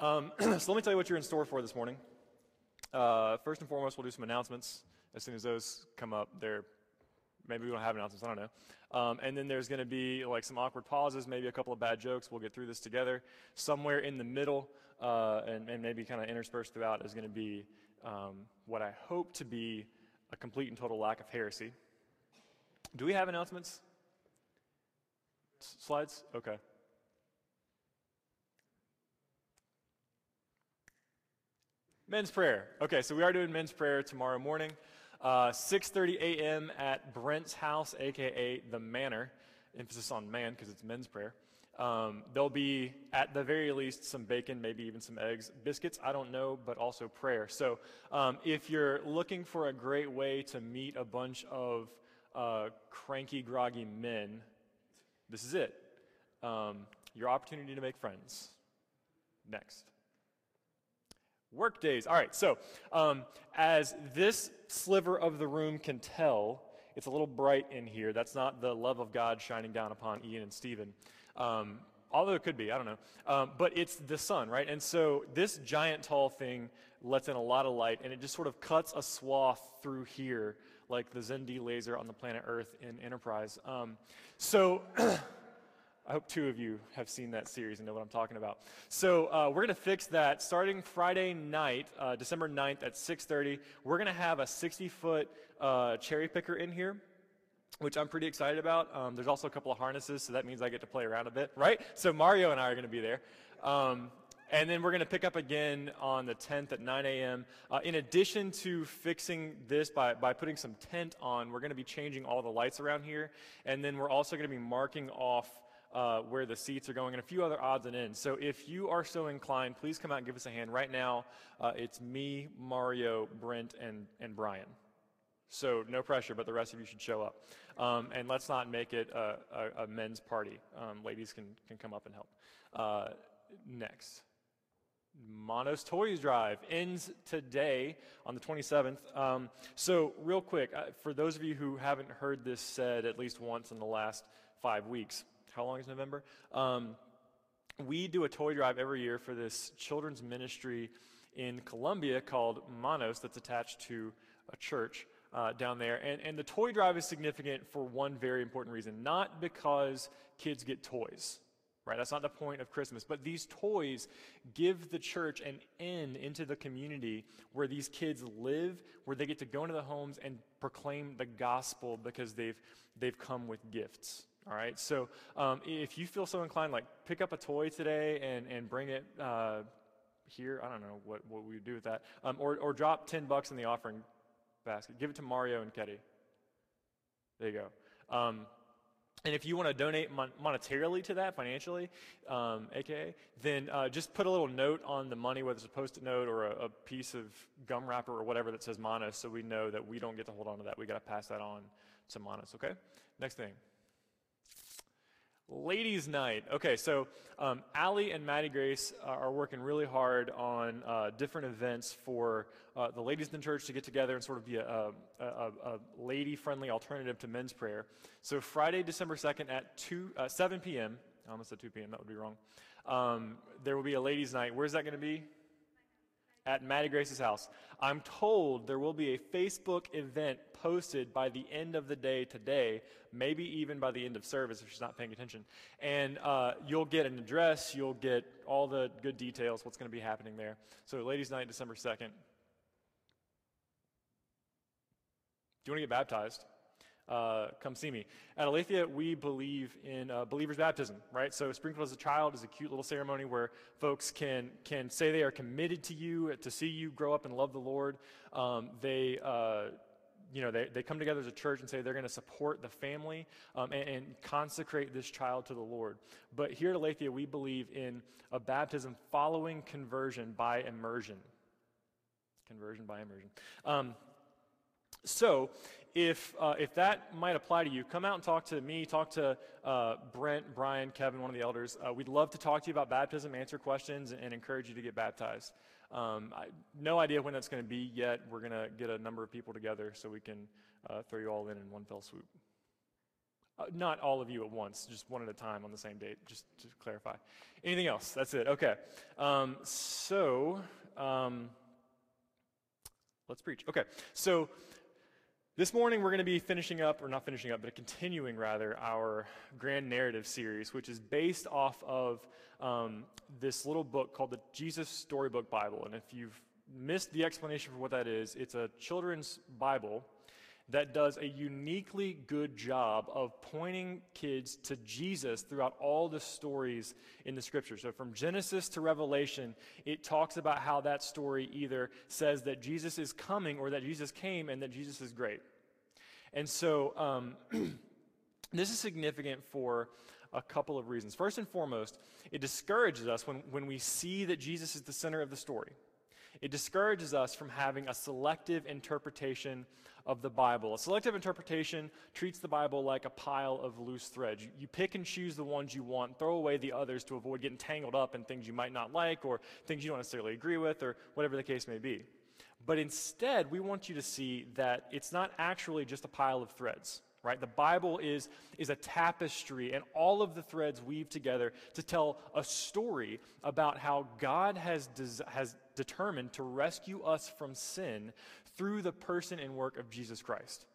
Um, so let me tell you what you're in store for this morning. Uh, first and foremost, we'll do some announcements. As soon as those come up, there maybe we don't have announcements. I don't know. Um, and then there's going to be like some awkward pauses, maybe a couple of bad jokes. We'll get through this together. Somewhere in the middle, uh, and, and, maybe kind of interspersed throughout, is going to be um, what I hope to be a complete and total lack of heresy. Do we have announcements? S- slides? Okay. Men's prayer. Okay, so we are doing men's prayer tomorrow morning, uh, 6:30 a.m. at Brent's house, aka the Manor. Emphasis on man because it's men's prayer. Um, there'll be, at the very least, some bacon, maybe even some eggs, biscuits. I don't know, but also prayer. So, um, if you're looking for a great way to meet a bunch of uh, cranky, groggy men, this is it. Um, your opportunity to make friends. Next. Work days. All right, so um, as this sliver of the room can tell, it's a little bright in here. That's not the love of God shining down upon Ian and Stephen. Um, although it could be, I don't know. Um, but it's the sun, right? And so this giant tall thing lets in a lot of light, and it just sort of cuts a swath through here, like the Xindi laser on the planet Earth in Enterprise. Um, so I hope two of you have seen that series and know what I'm talking about. So uh, we're going to fix that starting Friday night, uh, December 9th at 6:30. We're going to have a 60-foot uh, cherry picker in here, which I'm pretty excited about. Um, there's also a couple of harnesses, so that means I get to play around a bit, right? So Mario and I are going to be there. Um, and then we're going to pick up again on the 10th at 9 a.m. Uh, in addition to fixing this by, by putting some tent on, we're going to be changing all the lights around here. And then we're also going to be marking off uh, where the seats are going, and a few other odds and ends. So if you are so inclined, please come out and give us a hand. Right now, uh, it's me, Mario, Brent, and, and Brian. So no pressure, but the rest of you should show up. Um, and let's not make it a, a, a men's party. Um, ladies can, can come up and help. Uh, next. Monos Toys Drive ends today on the 27th. Um, so, real quick, uh, for those of you who haven't heard this said at least once in the last five weeks, how long is November? Um, we do a toy drive every year for this children's ministry in Colombia called Manos that's attached to a church uh, down there. And, and the toy drive is significant for one very important reason. Not because kids get toys, right? That's not the point of Christmas. But these toys give the church an in into the community where these kids live, where they get to go into the homes and proclaim the gospel because they've, they've come with gifts. All right, so um, if you feel so inclined, like pick up a toy today and, and bring it uh, here. I don't know what, what we would do with that. Um, or, or drop 10 bucks in the offering basket. Give it to Mario and Ketty. There you go. Um, and if you want to donate mon- monetarily to that, financially, um, aka, then uh, just put a little note on the money, whether it's a post-it note or a, a, piece of gum wrapper or whatever that says Monos, so we know that we don't get to hold on to that. We got to pass that on to Monos. Okay. Next thing. Ladies' night. Okay, so um, Allie and Maddie Grace are working really hard on uh, different events for uh, the ladies in the church to get together and sort of be a, a, a, a lady-friendly alternative to men's prayer. So Friday, December 2nd at 2, uh, 7 p.m., I almost said 2 p.m., that would be wrong, um, there will be a ladies' night. Where's that going to be? At Maddie Grace's house. I'm told there will be a Facebook event posted by the end of the day today, maybe even by the end of service if she's not paying attention. And uh, you'll get an address, you'll get all the good details, what's going to be happening there. So, Ladies' Night, December 2nd. Do you want to get baptized? Uh, come see me. At Aletheia, we believe in uh, believer's baptism, right? So sprinkled as a child is a cute little ceremony where folks can can say they are committed to you, to see you grow up and love the Lord. Um, they uh, you know, they, they come together as a church and say they're going to support the family um, and, and, consecrate this child to the Lord. But here at Aletheia, we believe in a baptism following conversion by immersion. Conversion by immersion. Um, so, if, uh, if that might apply to you, come out and talk to me, talk to uh, Brent, Brian, Kevin, one of the elders. Uh, we'd love to talk to you about baptism, answer questions, and, encourage you to get baptized. Um, I, no idea when that's going to be yet. We're going to get a number of people together so we can uh, throw you all in in one fell swoop. Uh, not all of you at once, just one at a time on the same date, just to clarify. Anything else? That's it. Okay. Um, so, um, let's preach. Okay. So, this morning we're going to be finishing up, or not finishing up, but continuing rather, our grand narrative series, which is based off of um, this little book called the Jesus Storybook Bible. And if you've missed the explanation for what that is, it's a children's Bible that does a uniquely good job of pointing kids to Jesus throughout all the stories in the scripture. So from Genesis to Revelation, it talks about how that story either says that Jesus is coming or that Jesus came and that Jesus is great. And so um, this is significant for a couple of reasons. First and foremost, it discourages us when, when we see that Jesus is the center of the story. It discourages us from having a selective interpretation of the Bible. A selective interpretation treats the Bible like a pile of loose threads. You, you, pick and choose the ones you want, throw away the others to avoid getting tangled up in things you might not like or things you don't necessarily agree with or whatever the case may be. But instead, we want you to see that it's not actually just a pile of threads right the bible is is a tapestry and all of the threads weave together to tell a story about how god has des- has determined to rescue us from sin through the person and work of Jesus Christ.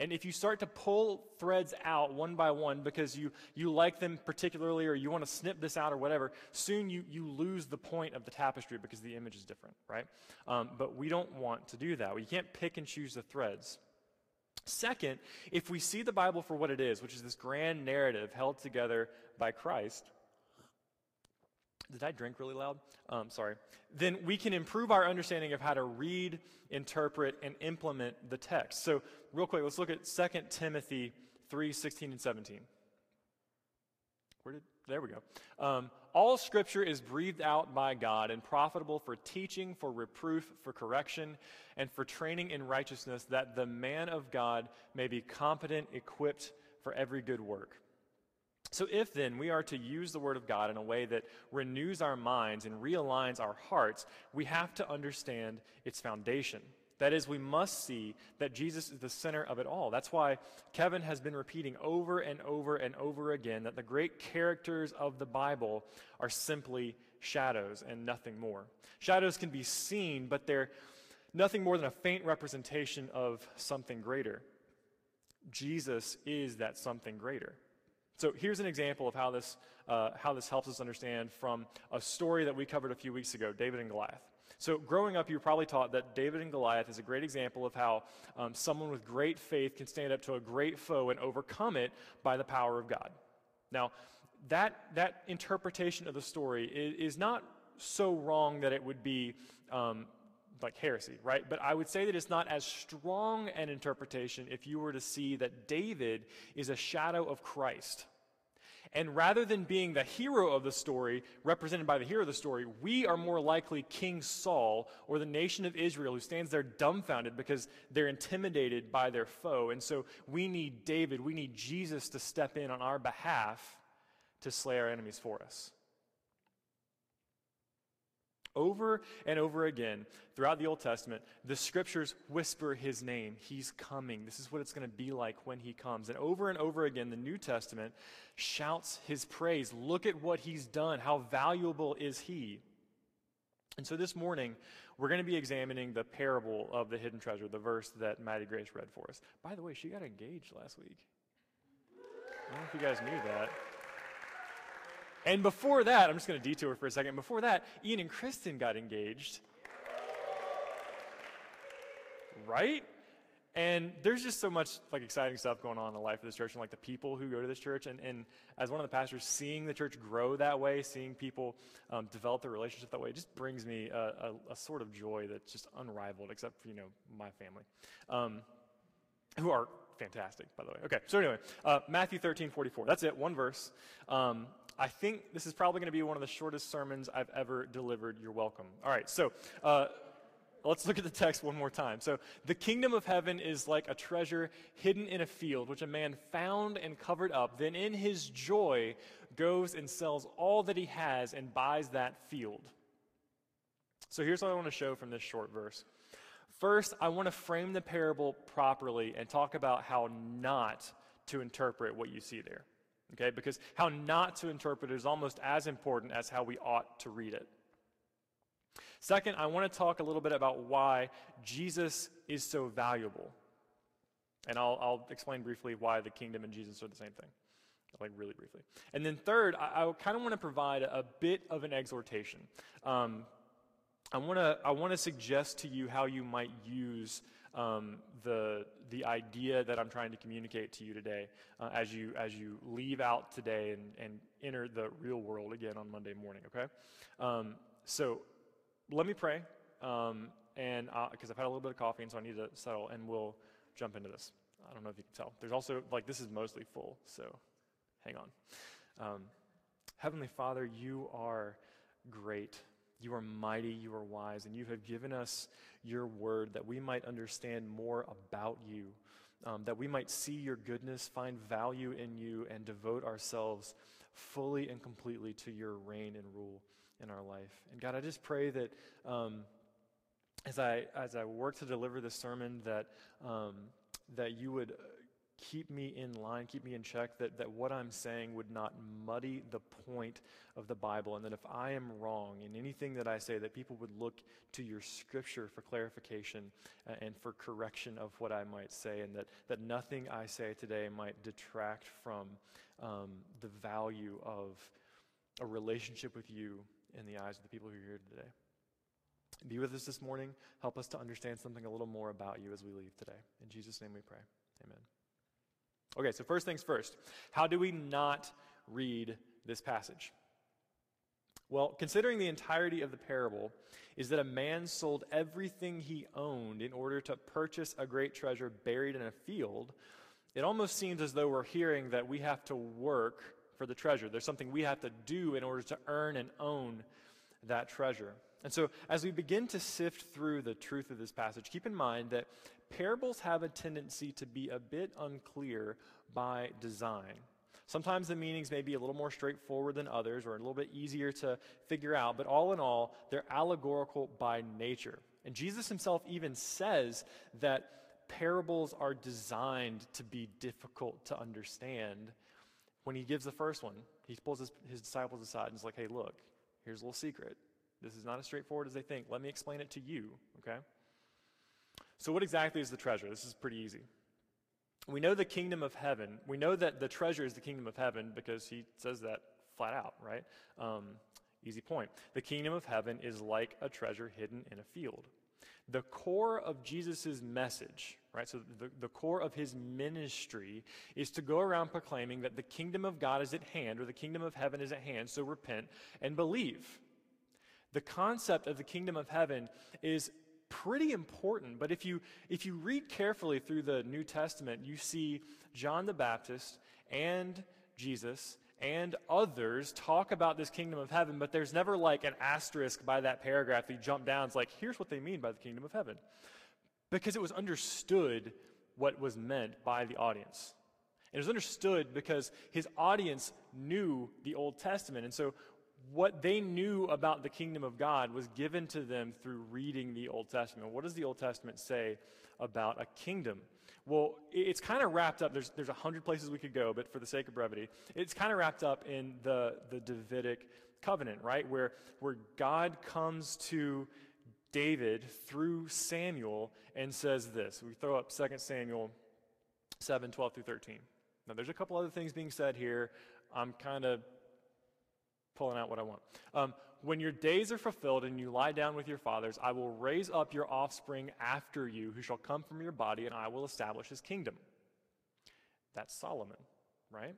And if you start to pull threads out one by one because you, you like them particularly or you want to snip this out or whatever, soon you, you lose the point of the tapestry because the image is different, right? Um, but we don't want to do that. We can't pick and choose the threads. Second, if we see the Bible for what it is, which is this grand narrative held together by Christ, did I drink really loud? Um, sorry. Then we can improve our understanding of how to read, interpret, and implement the text. So, real quick, let's look at 2 Timothy 3 16 and 17. Where did, there we go. Um, all scripture is breathed out by God and profitable for teaching, for reproof, for correction, and for training in righteousness, that the man of God may be competent, equipped for every good work. So, if then we are to use the Word of God in a way that renews our minds and realigns our hearts, we have to understand its foundation. That is, we must see that Jesus is the center of it all. That's why Kevin has been repeating over and over and over again that the great characters of the Bible are simply shadows and nothing more. Shadows can be seen, but they're nothing more than a faint representation of something greater. Jesus is that something greater. So here's an example of how this, uh, how this helps us understand from a story that we covered a few weeks ago David and Goliath. So, growing up, you were probably taught that David and Goliath is a great example of how um, someone with great faith can stand up to a great foe and overcome it by the power of God. Now, that, that interpretation of the story is, is not so wrong that it would be um, like heresy, right? But I would say that it's not as strong an interpretation if you were to see that David is a shadow of Christ. And rather than being the hero of the story, represented by the hero of the story, we are more likely King Saul or the nation of Israel who stands there dumbfounded because they're intimidated by their foe. And so we need David, we need Jesus to step in on our behalf to slay our enemies for us. Over and over again throughout the Old Testament, the scriptures whisper his name. He's coming. This is what it's going to be like when he comes. And over and over again, the New Testament shouts his praise. Look at what he's done. How valuable is he? And so this morning, we're going to be examining the parable of the hidden treasure, the verse that Maddie Grace read for us. By the way, she got engaged last week. I don't know if you guys knew that. And before that, I'm just going to detour for a second. Before that, Ian and Kristen got engaged. Right? And there's just so much like exciting stuff going on in the life of this church and like the people who go to this church. And, and as one of the pastors, seeing the church grow that way, seeing people um, develop their relationship that way, just brings me a, a, a, sort of joy that's just unrivaled, except for, you know, my family, um, who are fantastic, by the way. Okay, so anyway, uh, Matthew 13, 44. That's it, one verse. Um, I think this is probably going to be one of the shortest sermons I've ever delivered. You're welcome. All right, so uh, let's look at the text one more time. So, the kingdom of heaven is like a treasure hidden in a field, which a man found and covered up. Then, in his joy, goes and sells all that he has and buys that field. So, here's what I want to show from this short verse. First, I want to frame the parable properly and talk about how not to interpret what you see there. Okay? Because how not to interpret it is almost as important as how we ought to read it. Second, I want to talk a little bit about why Jesus is so valuable. And I'll, I'll explain briefly why the kingdom and Jesus are the same thing, like really briefly. And then third, I, I kind of want to provide a, bit of an exhortation. Um, I want to I want to suggest to you how you might use um, the the idea that I'm trying to communicate to you today uh, as you as you leave out today and, and enter the real world again on Monday morning. Okay, um, so let me pray, um, and because I've had a little bit of coffee and so I need to settle, and we'll jump into this. I don't know if you can tell. There's also like this is mostly full, so hang on. Um, Heavenly Father, you are great. You are mighty, you are wise, and you have given us your word that we might understand more about you, um, that we might see your goodness, find value in you, and devote ourselves fully and completely to your reign and rule in our life. And God, I just pray that um, as I as I work to deliver this sermon, that um, that you would keep me in line, keep me in check, that, that what I'm saying would not muddy the point of the Bible, and that if I am wrong in anything that I say, that people would look to your scripture for clarification uh, and for correction of what I might say, and that, that nothing I say today might detract from um, the value of a relationship with you in the eyes of the people who are here today. Be with us this morning. Help us to understand something a little more about you as we leave today. In Jesus' name we pray. Amen. Okay, so first things first. How do we not read this passage? Well, considering the entirety of the parable is that a man sold everything he owned in order to purchase a great treasure buried in a field, it almost seems as though we're hearing that we have to work for the treasure. There's something we have to do in order to earn and own that treasure. And so, as we begin to sift through the truth of this passage, keep in mind that parables have a tendency to be a bit unclear by design. Sometimes the meanings may be a little more straightforward than others or a little bit easier to figure out, but all in all, they're allegorical by nature. And Jesus himself even says that parables are designed to be difficult to understand. When he gives the first one, he pulls his, his disciples aside and is like, hey, look, here's a little secret. This is not as straightforward as they think. Let me explain it to you, okay? So, what exactly is the treasure? This is pretty easy. We know the kingdom of heaven. We know that the treasure is the kingdom of heaven because he says that flat out, right? Um, easy point. The kingdom of heaven is like a treasure hidden in a field. The core of Jesus' message, right? So, the, the core of his ministry is to go around proclaiming that the kingdom of God is at hand, or the kingdom of heaven is at hand, so repent and believe. The concept of the kingdom of heaven is pretty important. But if you, if you read carefully through the New Testament, you see John the Baptist and Jesus and others talk about this kingdom of heaven, but there's never like an asterisk by that paragraph that you jump down. It's like, here's what they mean by the kingdom of heaven. Because it was understood what was meant by the audience. It was understood because his audience knew the Old Testament. And so what they knew about the kingdom of God was given to them through reading the Old Testament. What does the Old Testament say about a kingdom? Well, it's kind of wrapped up. There's, there's a hundred places we could go, but for the sake of brevity, it's kind of wrapped up in the, the Davidic covenant, right? Where, where God comes to David through Samuel and says this. We throw up 2 Samuel 7, 12 through 13. Now, there's a couple other things being said here. I'm kind of pulling out what I want. Um, when your days are fulfilled and you lie down with your fathers, I will raise up your offspring after you, who shall come from your body, and I will establish his kingdom. That's Solomon, right?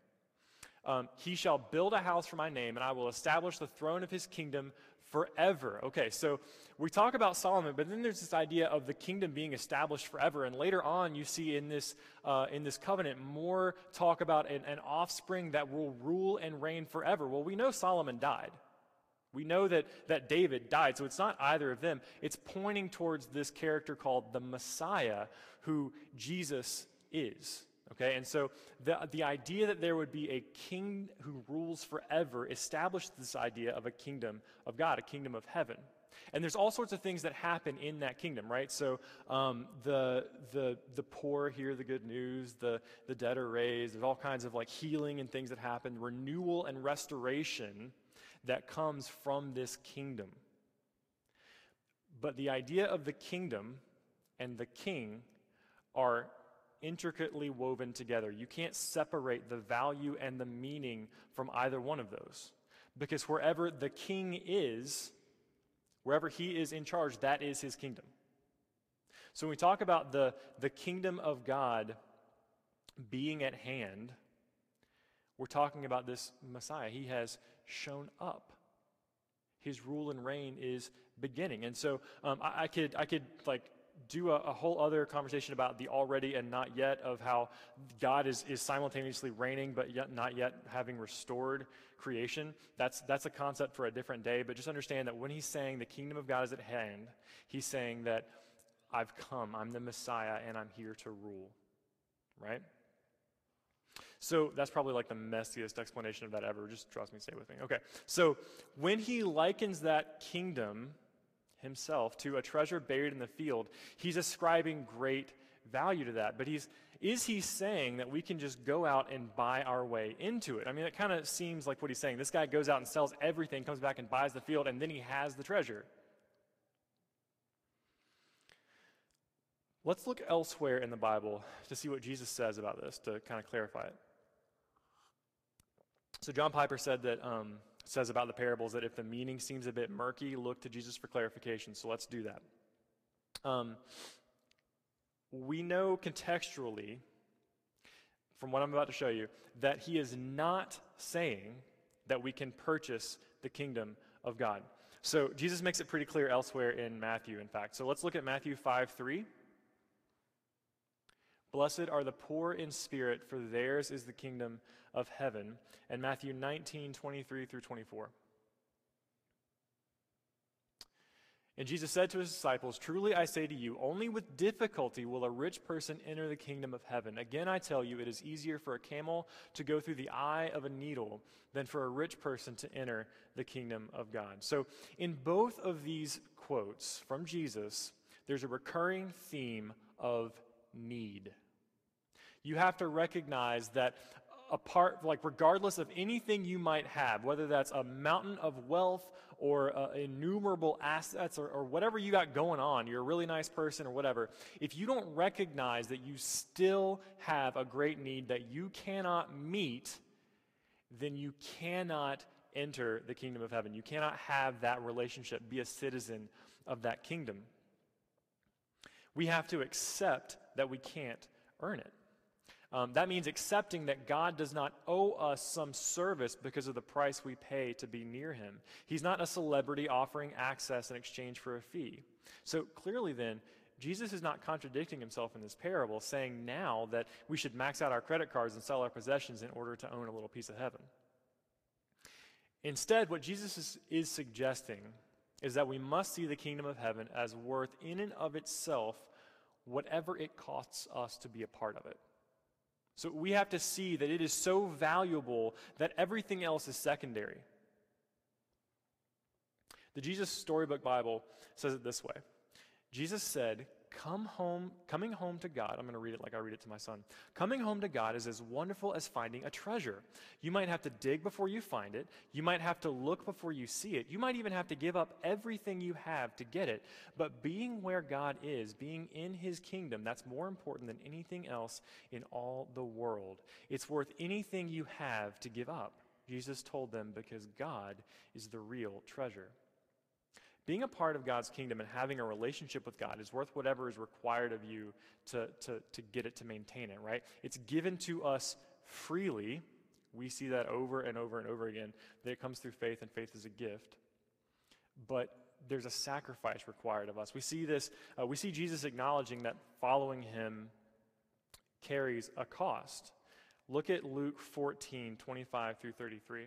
Um, he shall build a house for my name, and I will establish the throne of his kingdom forever. Okay, so we talk about Solomon, but then there's this idea of the kingdom being established forever. And later on, you see in this, uh, in this covenant more talk about an, an offspring that will rule and reign forever. Well, we know Solomon died. We know that, that David died, so it's not either of them. It's pointing towards this character called the Messiah, who Jesus is. Okay, and so the, the idea that there would be a king who rules forever established this idea of a kingdom of God, a kingdom of heaven. And there's all sorts of things that happen in that kingdom, right? So um, the, the, the poor hear the good news, the, the dead are raised, there's all kinds of like healing and things that happen, renewal and restoration that comes from this kingdom. But the idea of the kingdom and the king are intricately woven together. You can't separate the value and the meaning from either one of those. Because wherever the king is, wherever he is in charge, that is his kingdom. So when we talk about the, the kingdom of God being at hand, we're talking about this Messiah. He has shown up. His rule and reign is beginning. And so um, I, I, could, I could like do a, a, whole other conversation about the already and not yet of how God is, is simultaneously reigning but yet not yet having restored creation. That's, that's a concept for a different day, but just understand that when he's saying the kingdom of God is at hand, he's saying that I've come, I'm the Messiah, and I'm here to rule. Right? So that's probably like the messiest explanation of that ever. Just trust me, stay with me. Okay. So when he likens that kingdom himself to a treasure buried in the field, he's ascribing great value to that. But he's is he saying that we can just go out and buy our way into it? I mean, it kind of seems like what he's saying. This guy goes out and sells everything, comes back and buys the field, and then he has the treasure. Let's look elsewhere in the Bible to see what Jesus says about this to kind of clarify it. So, John Piper said that um, says about the parables that if the meaning seems a bit murky, look to Jesus for clarification. So let's do that. Um, we know contextually, from what I'm about to show you, that he is not saying that we can purchase the kingdom of God. So Jesus makes it pretty clear elsewhere in Matthew, in fact. So let's look at Matthew 5 3. Blessed are the poor in spirit, for theirs is the kingdom of heaven. And Matthew 19, 23 through 24. And Jesus said to his disciples, Truly I say to you, only with difficulty will a rich person enter the kingdom of heaven. Again, I tell you, it is easier for a camel to go through the eye of a needle than for a rich person to enter the kingdom of God. So, in both of these quotes from Jesus, there's a recurring theme of need you have to recognize that apart, like regardless of anything you might have, whether that's a mountain of wealth or uh, innumerable assets or, or whatever you got going on, you're a really nice person or whatever, if you don't recognize that you still have a great need that you cannot meet, then you cannot enter the kingdom of heaven. You cannot have that relationship, be a citizen of that kingdom. We have to accept that we can't earn it. Um, that means accepting that God does not owe us some service because of the price we pay to be near Him. He's not a celebrity offering access in exchange for a fee. So clearly, then, Jesus is not contradicting himself in this parable, saying now that we should max out our credit cards and sell our possessions in order to own a little piece of heaven. Instead, what Jesus is, is suggesting is that we must see the kingdom of heaven as worth in and of itself whatever it costs us to be a part of it. So we have to see that it is so valuable that everything else is secondary. The Jesus Storybook Bible says it this way Jesus said, come home, coming home to God, I'm going to read it like I read it to my son. Coming home to God is as wonderful as finding a treasure. You might have to dig before you find it. You might have to look before you see it. You might even have to give up everything you have to get it. But being where God is, being in his kingdom, that's more important than anything else in all the world. It's worth anything you have to give up. Jesus told them because God is the real treasure. Being a part of God's kingdom and having a relationship with God is worth whatever is required of you to, to, to get it to maintain it, right? It's given to us freely. We see that over and over and over again, that it comes through faith, and faith is a gift. But there's a sacrifice required of us. We see this, uh, we see Jesus acknowledging that following him carries a cost. Look at Luke 14, 25 through 33.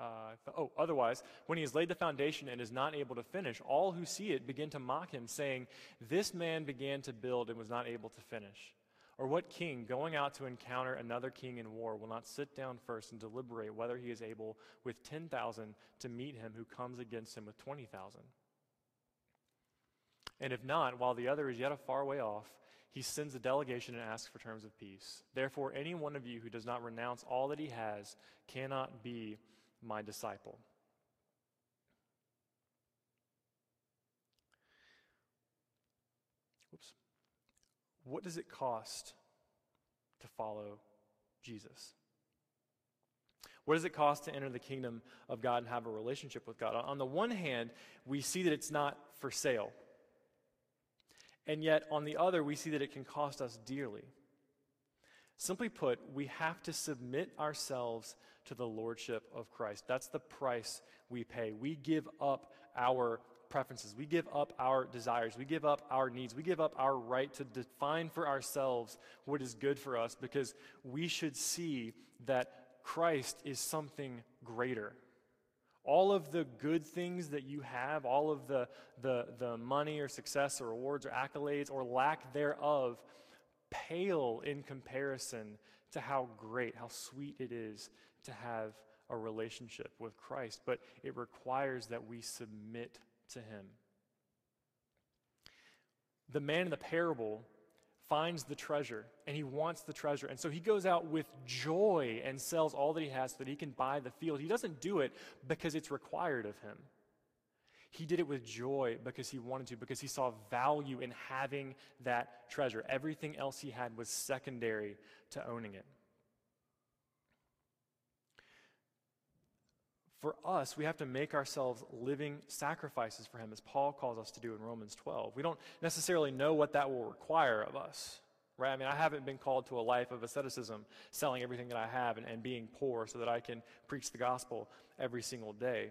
Uh, oh, otherwise, when he has laid the foundation and is not able to finish, all who see it begin to mock him, saying, This man began to build and was not able to finish. Or what king, going out to encounter another king in war, will not sit down first and deliberate whether he is able with 10,000 to meet him who comes against him with 20,000? And if not, while the other is yet a far way off, he sends a delegation and asks for terms of peace. Therefore, any one of you who does not renounce all that he has cannot be my disciple. Whoops. What does it cost to follow Jesus? What does it cost to enter the kingdom of God and have a relationship with God? On the one hand, we see that it's not for sale. And yet, on the other, we see that it can cost us dearly. Simply put, we have to submit ourselves to the lordship of Christ. That's the price we pay. We give up our preferences. We give up our desires. We give up our needs. We give up our right to define for ourselves what is good for us because we should see that Christ is something greater. All of the good things that you have, all of the, the, the money or success or awards or accolades or lack thereof, pale in comparison to how great, how sweet it is to have a relationship with Christ. But it requires that we submit to him. The man in the parable finds the treasure and he wants the treasure. And so he goes out with joy and sells all that he has so that he can buy the field. He doesn't do it because it's required of him. He did it with joy because he wanted to, because he saw value in having that treasure. Everything else he had was secondary to owning it. For us, we have to make ourselves living sacrifices for Him, as Paul calls us to do in Romans 12. We don't necessarily know what that will require of us, right? I mean, I haven't been called to a life of asceticism, selling everything that I have and, and being poor so that I can preach the gospel every single day.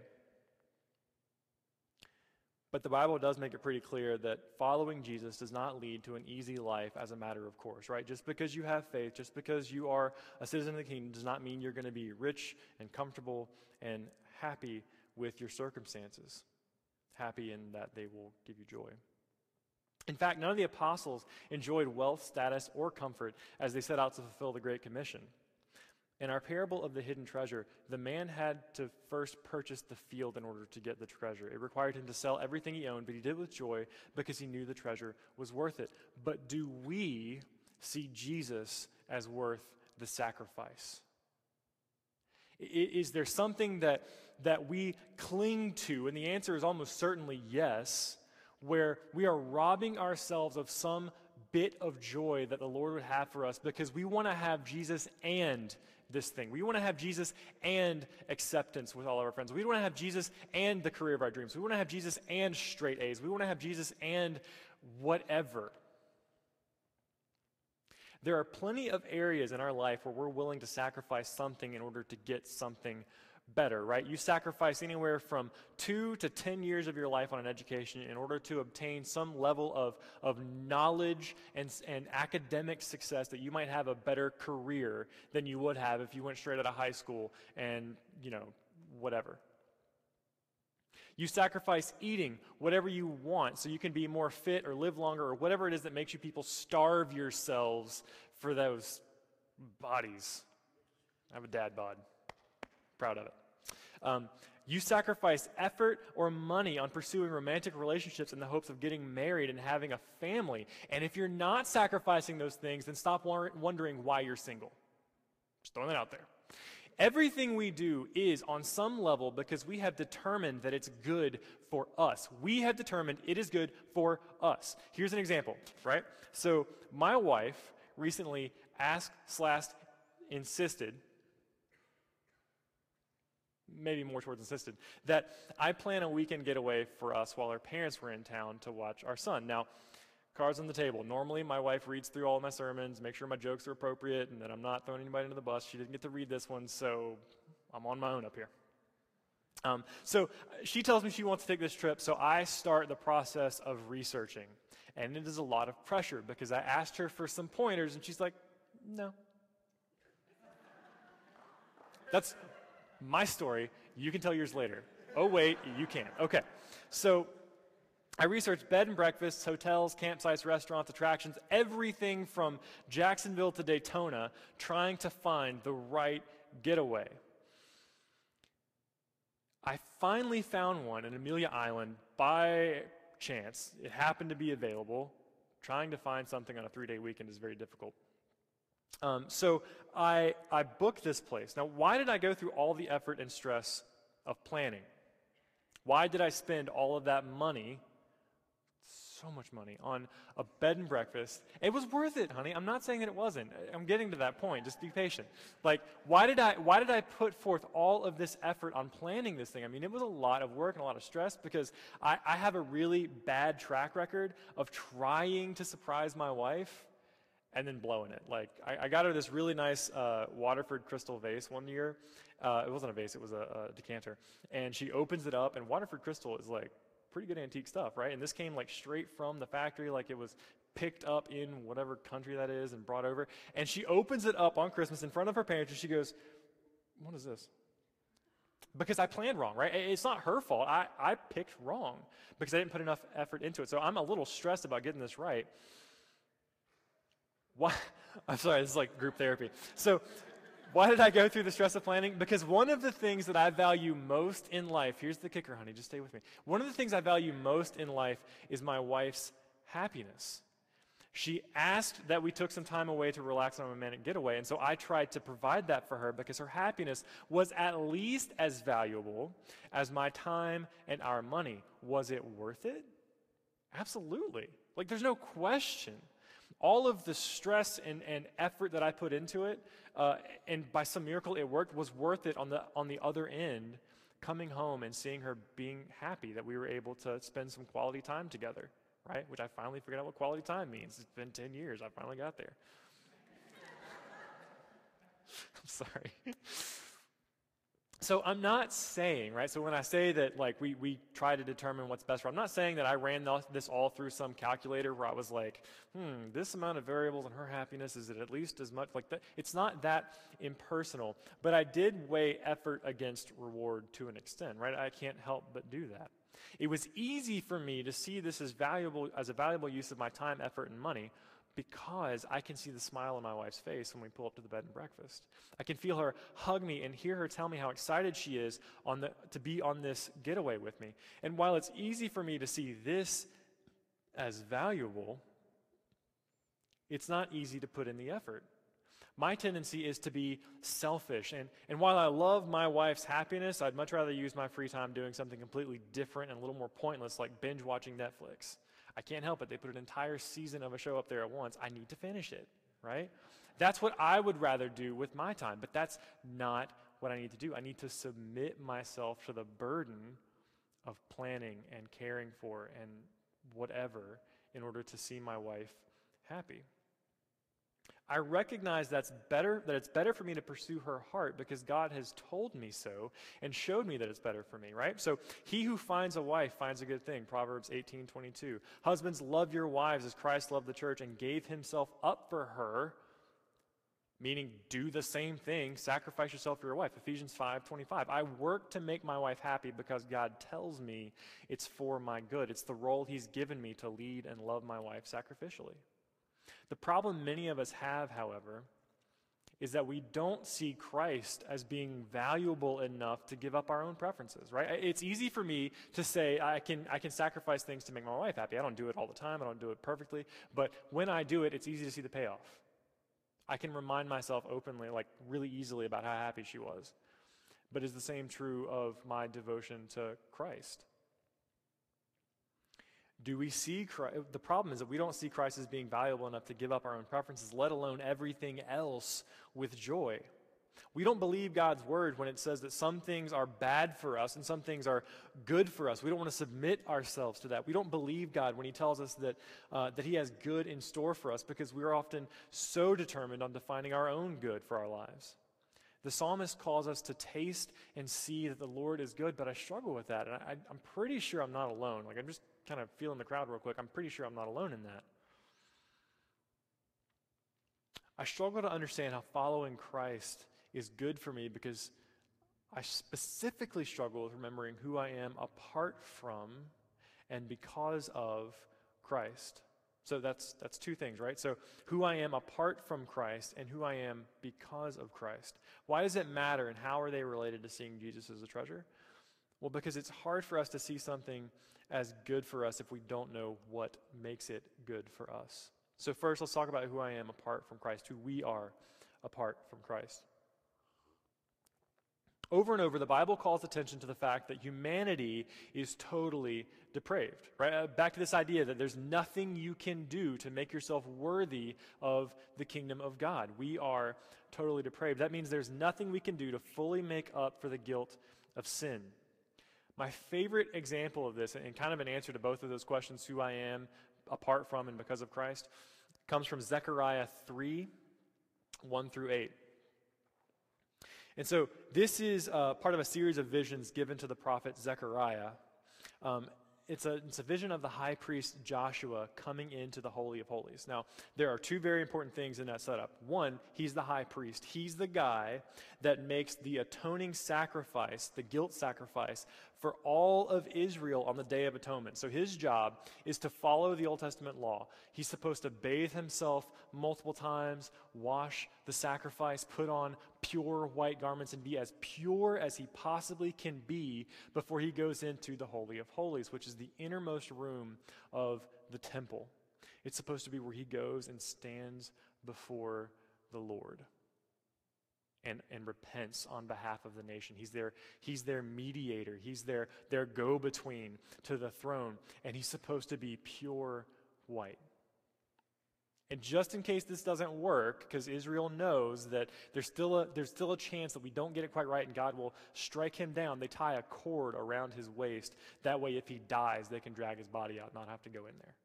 But the Bible does make it pretty clear that following Jesus does not lead to an easy life as a matter of course, right? Just because you have faith, just because you are a citizen of the kingdom, does not mean you're going to be rich and comfortable and happy with your circumstances. Happy in that they will give you joy. In fact, none of the apostles enjoyed wealth, status, or comfort as they set out to fulfill the Great Commission. In our parable of the hidden treasure, the man had to first purchase the field in order to get the treasure. It required him to sell everything he owned, but he did it with joy because he knew the treasure was worth it. But do we see Jesus as worth the sacrifice? Is there something that, that we cling to? And the answer is almost certainly yes, where we are robbing ourselves of some bit of joy that the Lord would have for us because we want to have Jesus and this thing. We want to have Jesus and acceptance with all of our friends. We want to have Jesus and the career of our dreams. We want to have Jesus and straight A's. We want to have Jesus and whatever. There are plenty of areas in our life where we're willing to sacrifice something in order to get something better, right? You sacrifice anywhere from two to 10 years of your life on an education in order to obtain some level of, of knowledge and, and academic success that you might have a better career than you would have if you went straight out of high school and, you know, whatever. You sacrifice eating whatever you want so you can be more fit or live longer or whatever it is that makes you people starve yourselves for those bodies. I have a dad bod. Proud of it. Um, you sacrifice effort or money on pursuing romantic relationships in the hopes of getting married and having a family. And if you're not sacrificing those things, then stop wondering why you're single. Just throwing that out there. Everything we do is on some level because we have determined that it's good for us. We have determined it is good for us. Here's an example, right? So my wife recently asked slash insisted maybe more towards insisted, that I plan a weekend getaway for us while our parents were in town to watch our son. Now, cards on the table. Normally, my wife reads through all my sermons, make sure my jokes are appropriate, and that I'm not throwing anybody under the bus. She didn't get to read this one, so I'm on my own up here. Um, so she tells me she wants to take this trip, so I start the process of researching. And it is a lot of pressure because I asked her for some pointers, and she's like, no. That's my story. You can tell yours later. Oh, wait, you can't. Okay. So I researched bed and breakfasts, hotels, campsites, restaurants, attractions, everything from Jacksonville to Daytona, trying to find the right getaway. I finally found one in Amelia Island by chance. It happened to be available. Trying to find something on a three day weekend is very difficult. Um, so I, I booked this place. Now, why did I go through all the effort and stress of planning? Why did I spend all of that money, so much money, on a bed and breakfast? It was worth it, honey. I'm not saying that it wasn't. I'm getting to that point. Just be patient. Like, why did I, why did I put forth all of this effort on planning this thing? I mean, it was a lot of work and a lot of stress because I, I have a really bad track record of trying to surprise my wife and then blowing it. Like I, I got her this really nice uh, Waterford crystal vase one year. Uh, it wasn't a vase; it was a, a, decanter. And she opens it up, and Waterford crystal is like pretty good antique stuff, right? And this came like straight from the factory, like it was picked up in whatever country that is and brought over. And she opens it up on Christmas in front of her parents, and she goes, "What is this?" Because I planned wrong, right? It's not her fault. I, I picked wrong because I didn't put enough effort into it. So I'm a little stressed about getting this right. Why? I'm sorry, this is like group therapy. So, why did I go through the stress of planning? Because one of the things that I value most in life, here's the kicker, honey, just stay with me. One of the things I value most in life is my wife's happiness. She asked that we took some time away to relax on a romantic getaway, and so I tried to provide that for her because her happiness was at least as valuable as my time and our money. Was it worth it? Absolutely. Like, there's no question all of the stress and, and effort that I put into it, uh, and by some miracle it worked, was worth it on the, on the other end, coming home and seeing her being happy that we were able to spend some quality time together, right? Which I finally figured out what quality time means. It's been 10 years. I finally got there. I'm sorry. So I'm not saying, right? So when I say that, like, we, we try to determine what's best for, I'm not saying that I ran this all through some calculator where I was like, hmm, this amount of variables and her happiness is it at least as much like that. It's not that impersonal, but I did weigh effort against reward to an extent, right? I can't help but do that. It was easy for me to see this as valuable as a valuable use of my time, effort, and money because I can see the smile on my wife's face when we pull up to the bed and breakfast. I can feel her hug me and hear her tell me how excited she is on the, to be on this getaway with me. And while it's easy for me to see this as valuable, it's not easy to put in the effort. My tendency is to be selfish. And, and while I love my wife's happiness, I'd much rather use my free time doing something completely different and a little more pointless, like binge watching Netflix. I can't help it. They put an entire season of a show up there at once. I need to finish it, right? That's what I would rather do with my time, but that's not what I need to do. I need to submit myself to the burden of planning and caring for and whatever in order to see my wife happy. I recognize that's better, that it's better for me to pursue her heart because God has told me so and showed me that it's better for me, right? So he who finds a wife finds a good thing. Proverbs 18, 22. Husbands, love your wives as Christ loved the church and gave himself up for her, meaning do the same thing, sacrifice yourself for your wife. Ephesians 5, 25. I work to make my wife happy because God tells me it's for my good. It's the role he's given me to lead and love my wife sacrificially. The problem many of us have, however, is that we don't see Christ as being valuable enough to give up our own preferences, right? It's easy for me to say I can, I can sacrifice things to make my wife happy. I don't do it all the time, I don't do it perfectly, but when I do it, it's easy to see the payoff. I can remind myself openly, like really easily, about how happy she was. But is the same true of my devotion to Christ? Do we see Christ? The problem is that we don't see Christ as being valuable enough to give up our own preferences, let alone everything else with joy. We don't believe God's word when it says that some things are bad for us and some things are good for us. We don't want to submit ourselves to that. We don't believe God when He tells us that, uh, that He has good in store for us because we're often so determined on defining our own good for our lives. The psalmist calls us to taste and see that the Lord is good, but I struggle with that. And I, I'm pretty sure I'm not alone. Like, I'm just kind of feeling the crowd real quick. I'm pretty sure I'm not alone in that. I struggle to understand how following Christ is good for me because I specifically struggle with remembering who I am apart from and because of Christ. So that's that's two things, right? So who I am apart from Christ and who I am because of Christ. Why does it matter and how are they related to seeing Jesus as a treasure? Well, because it's hard for us to see something as good for us if we don't know what makes it good for us. So first, let's talk about who I am apart from Christ, who we are apart from Christ. Over and over, the Bible calls attention to the fact that humanity is totally depraved. Right? Uh, back to this idea that there's nothing you can do to make yourself worthy of the kingdom of God. We are totally depraved. That means there's nothing we can do to fully make up for the guilt of sin. My favorite example of this, and kind of an answer to both of those questions who I am apart from and because of Christ, comes from Zechariah 3 1 through 8. And so this is uh, part of a series of visions given to the prophet Zechariah. Um, it's a, it's a vision of the high priest Joshua coming into the Holy of Holies. Now, there are two very important things in that setup. One, he's the high priest. He's the guy that makes the atoning sacrifice, the guilt sacrifice, for all of Israel on the Day of Atonement. So his job is to follow the Old Testament law. He's supposed to bathe himself multiple times, wash the sacrifice, put on pure white garments, and be as pure as he possibly can be before he goes into the Holy of Holies, which is the innermost room of the temple. It's supposed to be where he goes and stands before the Lord and, and repents on behalf of the nation. He's their, he's their mediator, he's their, their go between to the throne, and he's supposed to be pure white. And just in case this doesn't work, because Israel knows that there's still, a, there's still a chance that we don't get it quite right and God will strike him down, they tie a cord around his waist. That way, if he dies, they can drag his body out, not have to go in there.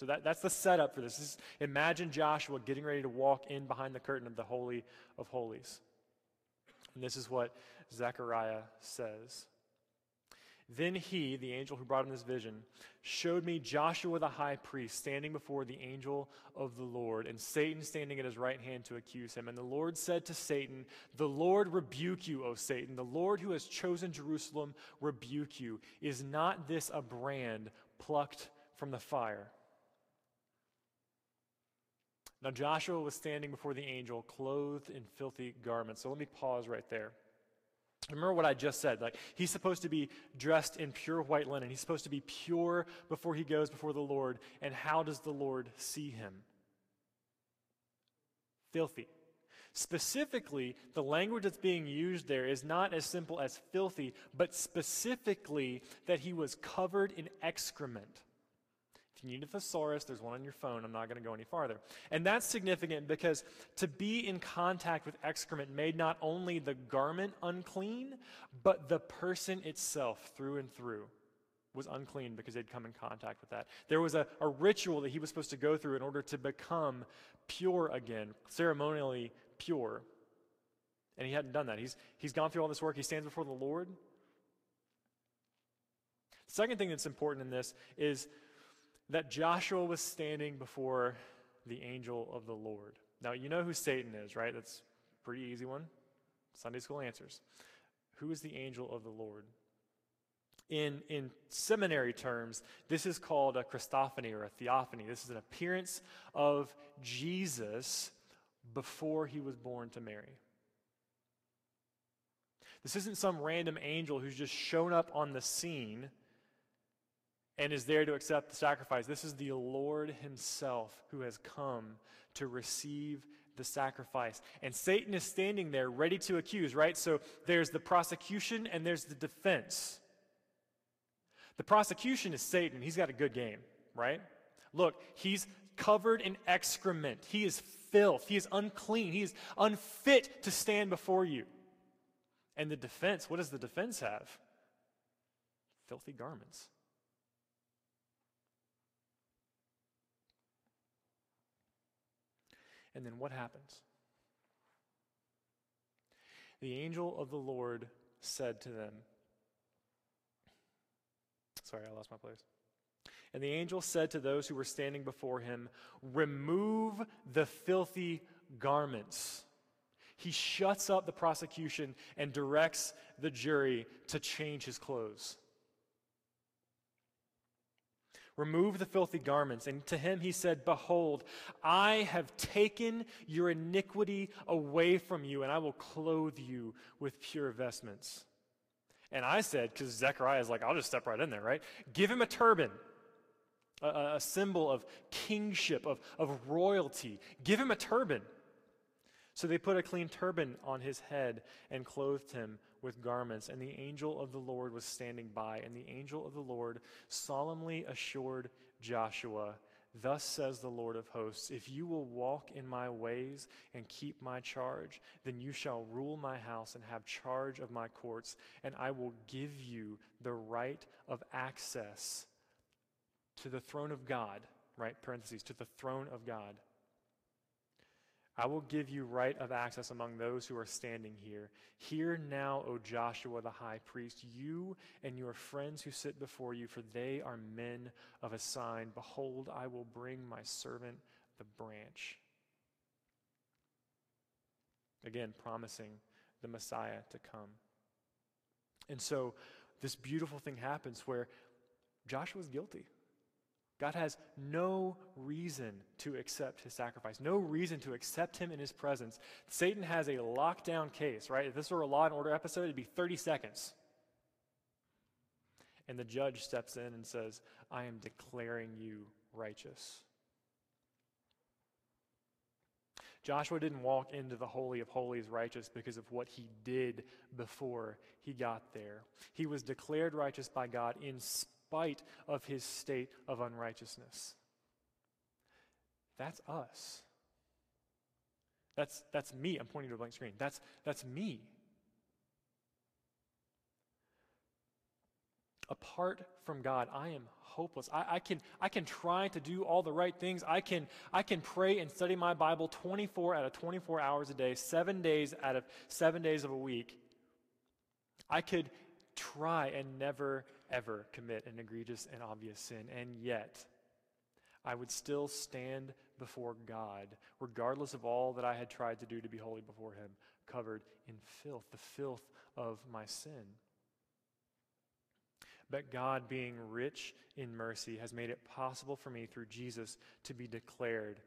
So that, that's the setup for this. this is, imagine Joshua getting ready to walk in behind the curtain of the Holy of Holies. And this is what Zechariah says. Then he, the angel who brought him this vision, showed me Joshua the high priest standing before the angel of the Lord, and Satan standing at his right hand to accuse him. And the Lord said to Satan, The Lord rebuke you, O Satan. The Lord who has chosen Jerusalem rebuke you. Is not this a brand plucked from the fire? Now Joshua was standing before the angel, clothed in filthy garments. So let me pause right there. Remember what I just said. Like he's supposed to be dressed in pure white linen. He's supposed to be pure before he goes before the Lord. And how does the Lord see him? Filthy. Specifically, the language that's being used there is not as simple as filthy, but specifically that he was covered in excrement. If you need a thesaurus, there's one on your phone. I'm not going to go any farther. And that's significant because to be in contact with excrement made not only the garment unclean, but the person itself through and through was unclean because they'd come in contact with that. There was a, a ritual that he was supposed to go through in order to become pure again, ceremonially pure. And he hadn't done that. He's, he's gone through all this work. He stands before the Lord. Second thing that's important in this is that Joshua was standing before the angel of the Lord. Now, you know who Satan is, right? That's a pretty easy one. Sunday school answers. Who is the angel of the Lord? In, in seminary terms, this is called a Christophany or a theophany. This is an appearance of Jesus before he was born to Mary. This isn't some random angel who's just shown up on the scene and is there to accept the sacrifice. This is the Lord Himself who has come to receive the sacrifice. And Satan is standing there ready to accuse, right? So there's the prosecution and there's the defense. The prosecution is Satan. He's got a good game, right? Look, he's covered in excrement. He is filth. He is unclean. He is unfit to stand before you. And the defense, what does the defense have? Filthy garments. And then what happens? The angel of the Lord said to them, Sorry, I lost my place. And the angel said to those who were standing before him, Remove the filthy garments. He shuts up the prosecution and directs the jury to change his clothes. Remove the filthy garments. And to him he said, Behold, I have taken your iniquity away from you, and I will clothe you with pure vestments. And I said, because Zechariah is like, I'll just step right in there, right? Give him a turban, a, a symbol of kingship, of, of royalty. Give him a turban. So they put a clean turban on his head and clothed him with garments. And the angel of the Lord was standing by. And the angel of the Lord solemnly assured Joshua, Thus says the Lord of hosts, if you will walk in my ways and keep my charge, then you shall rule my house and have charge of my courts, and I will give you the right of access to the throne of God, right? Parentheses, to the throne of God. I will give you right of access among those who are standing here. Hear now, O Joshua the high priest, you and your friends who sit before you, for they are men of a sign. Behold, I will bring my servant the branch. Again, promising the Messiah to come. And so, this beautiful thing happens where Joshua's guilty. God has no reason to accept his sacrifice, no reason to accept him in his presence. Satan has a lockdown case, right? If this were a law and order episode, it'd be 30 seconds. And the judge steps in and says, I am declaring you righteous. Joshua didn't walk into the Holy of Holies righteous because of what he did before he got there. He was declared righteous by God in spite of his state of unrighteousness. That's us. That's, that's me. I'm pointing to a blank screen. That's, that's me. Apart from God, I am hopeless. I, I, can, I can try to do all the right things. I can, I can pray and study my Bible 24 out of 24 hours a day, seven days out of seven days of a week. I could try and never ever commit an egregious and obvious sin. And yet, I would still stand before God, regardless of all that I had tried to do to be holy before Him, covered in filth, the filth of my sin. But God, being rich in mercy, has made it possible for me through Jesus to be declared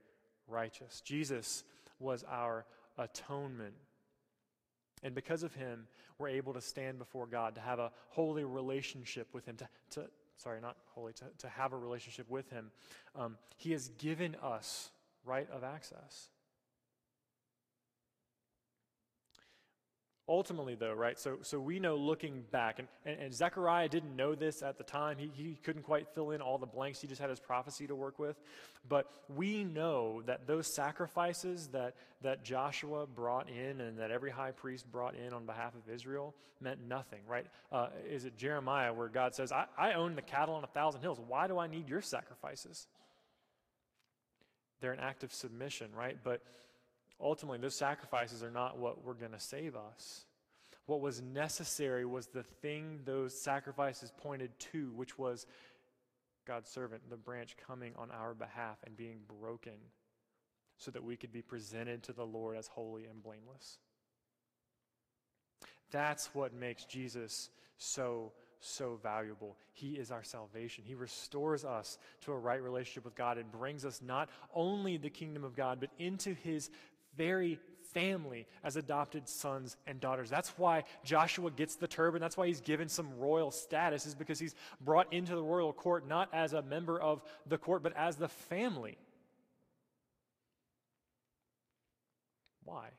righteous. Jesus was our atonement and because of him, we're able to stand before God, to have a holy relationship with him, to, to sorry, not holy, to, to have a relationship with him. Um, he has given us right of access. Ultimately, though, right, so, so we know looking back, and, and, and, Zechariah didn't know this at the time. He, he couldn't quite fill in all the blanks. He just had his prophecy to work with. But we know that those sacrifices that, that Joshua brought in and that every high priest brought in on behalf of Israel meant nothing, right? Uh, is it Jeremiah where God says, I, I own the cattle on a thousand hills. Why do I need your sacrifices? They're an act of submission, right? But ultimately, those sacrifices are not what were going to save us. What was necessary was the thing those sacrifices pointed to, which was God's servant, the branch coming on our behalf and being broken so that we could be presented to the Lord as holy and blameless. That's what makes Jesus so, so valuable. He is our salvation. He restores us to a right relationship with God and brings us not only the kingdom of God, but into his very family as adopted sons and daughters. That's why Joshua gets the turban. That's why he's given some royal status, is because he's brought into the royal court not as a member of the court, but as the family. Why?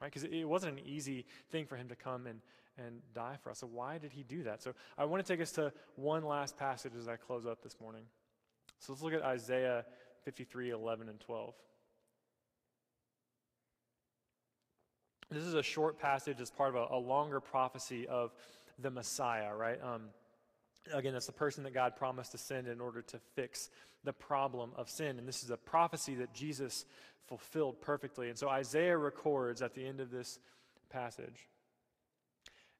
Right? Because it wasn't an easy thing for him to come and, and die for us. So, why did he do that? So, I want to take us to one last passage as I close up this morning. So, let's look at Isaiah 53 11 and 12. This is a short passage as part of a, a longer prophecy of the Messiah, right? Um, again, that's the person that God promised to send in order to fix the problem of sin. And this is a prophecy that Jesus fulfilled perfectly. And so Isaiah records at the end of this passage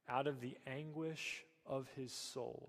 out of the anguish of his soul,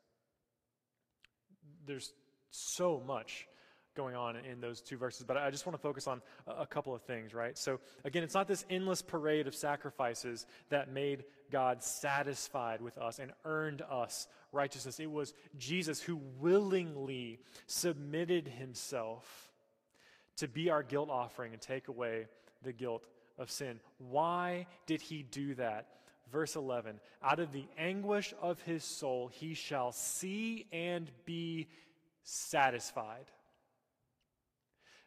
There's so much going on in those two verses, but I just want to focus on a couple of things, right? So, again, it's not this endless parade of sacrifices that made God satisfied with us and earned us righteousness. It was Jesus who willingly submitted himself to be our guilt offering and take away the guilt of sin. Why did he do that? Verse 11 Out of the anguish of his soul, he shall see and be satisfied.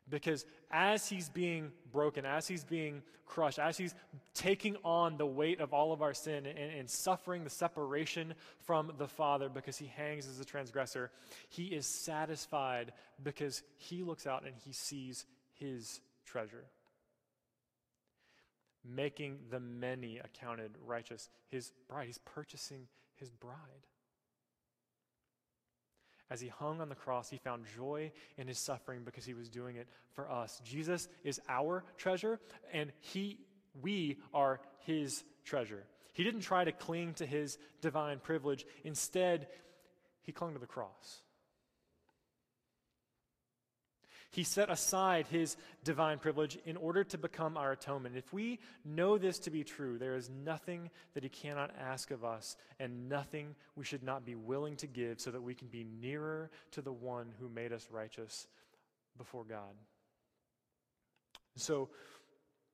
Because as he's being broken, as he's being crushed, as he's taking on the weight of all of our sin and, and, suffering the separation from the Father because he hangs as a transgressor, he is satisfied because he looks out and he sees his treasure. Making the many accounted righteous. His bride, he's purchasing his bride. As he hung on the cross, he found joy in his suffering because he was doing it for us. Jesus is our treasure, and he, we are his treasure. He didn't try to cling to his divine privilege. Instead, he clung to the cross. He set aside his divine privilege in order to become our atonement. If we know this to be true, there is nothing that he cannot ask of us and nothing we should not be willing to give so that we can be nearer to the one who made us righteous before God. So,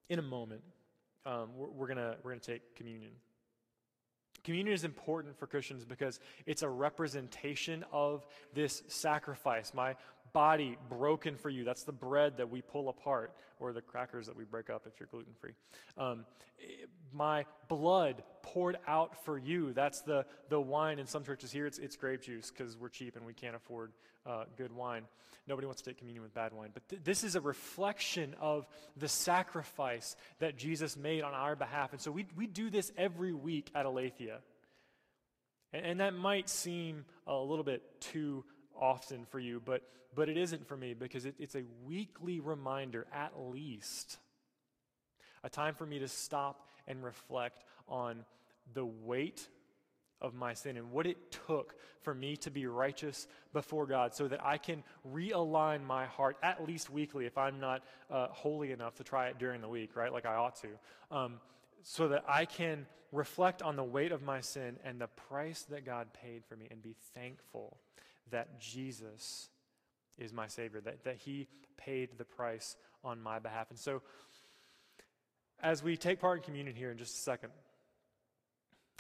in a moment, um, we're, we're going we're going to take communion. Communion is important for Christians because it's a representation of this sacrifice. My body broken for you. That's the bread that we pull apart, or the crackers that we break up if you're gluten free. Um, my blood poured out for you. That's the, the wine in some churches here. It's, it's grape juice because we're cheap and we can't afford uh, good wine. Nobody wants to take communion with bad wine. But th- this is a reflection of the sacrifice that Jesus made on our behalf. And so we, we do this every week at Aletheia. And, and that might seem a little bit too often for you, but, but it isn't for me because it, it's a weekly reminder, at least, a time for me to stop and reflect on the weight of my sin and what it took for me to be righteous before God so that I can realign my heart at least weekly if I'm not uh, holy enough to try it during the week, right? Like I ought to. Um, so that I can reflect on the weight of my sin and the price that God paid for me and be thankful that Jesus is my Savior, that, that He paid the price on my behalf. And so, as we take part in communion here in just a second,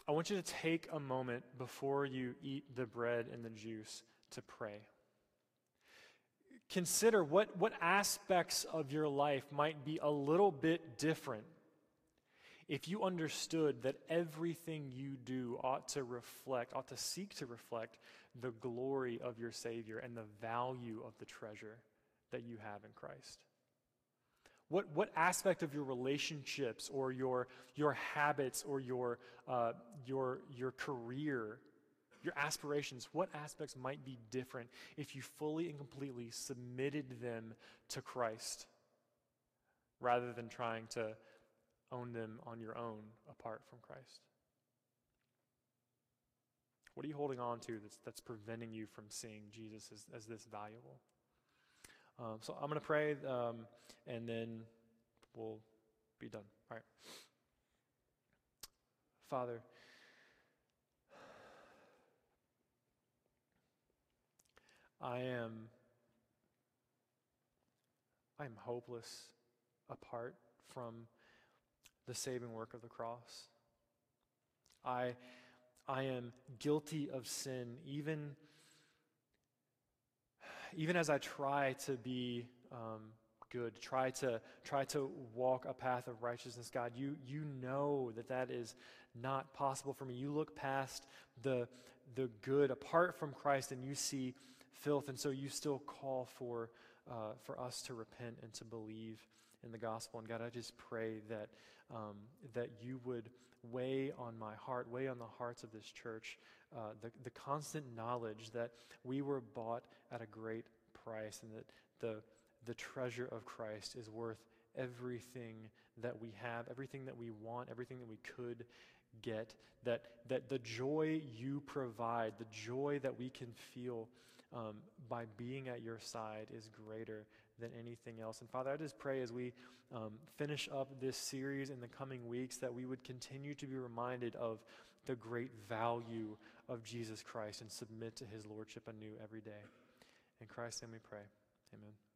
I want you to take a moment before you eat the bread and the juice to pray. Consider what, what aspects of your life might be a little bit different if you understood that everything you do ought to reflect, ought to seek to reflect the glory of your Savior and the value of the treasure that you have in Christ? What, what aspect of your relationships or your, your habits or your, uh, your, your career, your aspirations, what aspects might be different if you fully and completely submitted them to Christ rather than trying to own them on your own apart from Christ? What are you holding on to that's, that's preventing you from seeing Jesus as, as this valuable? Um, so I'm going to pray, um, and then we'll be done. All right. Father, I am I am hopeless apart from the saving work of the cross. I, I am guilty of sin, even, even as I try to be um, good, try to, try to walk a path of righteousness. God, you, you know that that is not possible for me. You look past the, the good apart from Christ and you see filth, and so you still call for, uh, for us to repent and to believe in the gospel. And God, I just pray that, um, that you would weigh on my heart, weigh on the hearts of this church, uh, the, the constant knowledge that we were bought at a great price and that the, the treasure of Christ is worth everything that we have, everything that we want, everything that we could get, that, that the joy you provide, the joy that we can feel um, by being at your side is greater than anything else. And Father, I just pray as we um, finish up this series in the coming weeks that we would continue to be reminded of the great value of Jesus Christ and submit to his lordship anew every day. In Christ's name we pray. Amen.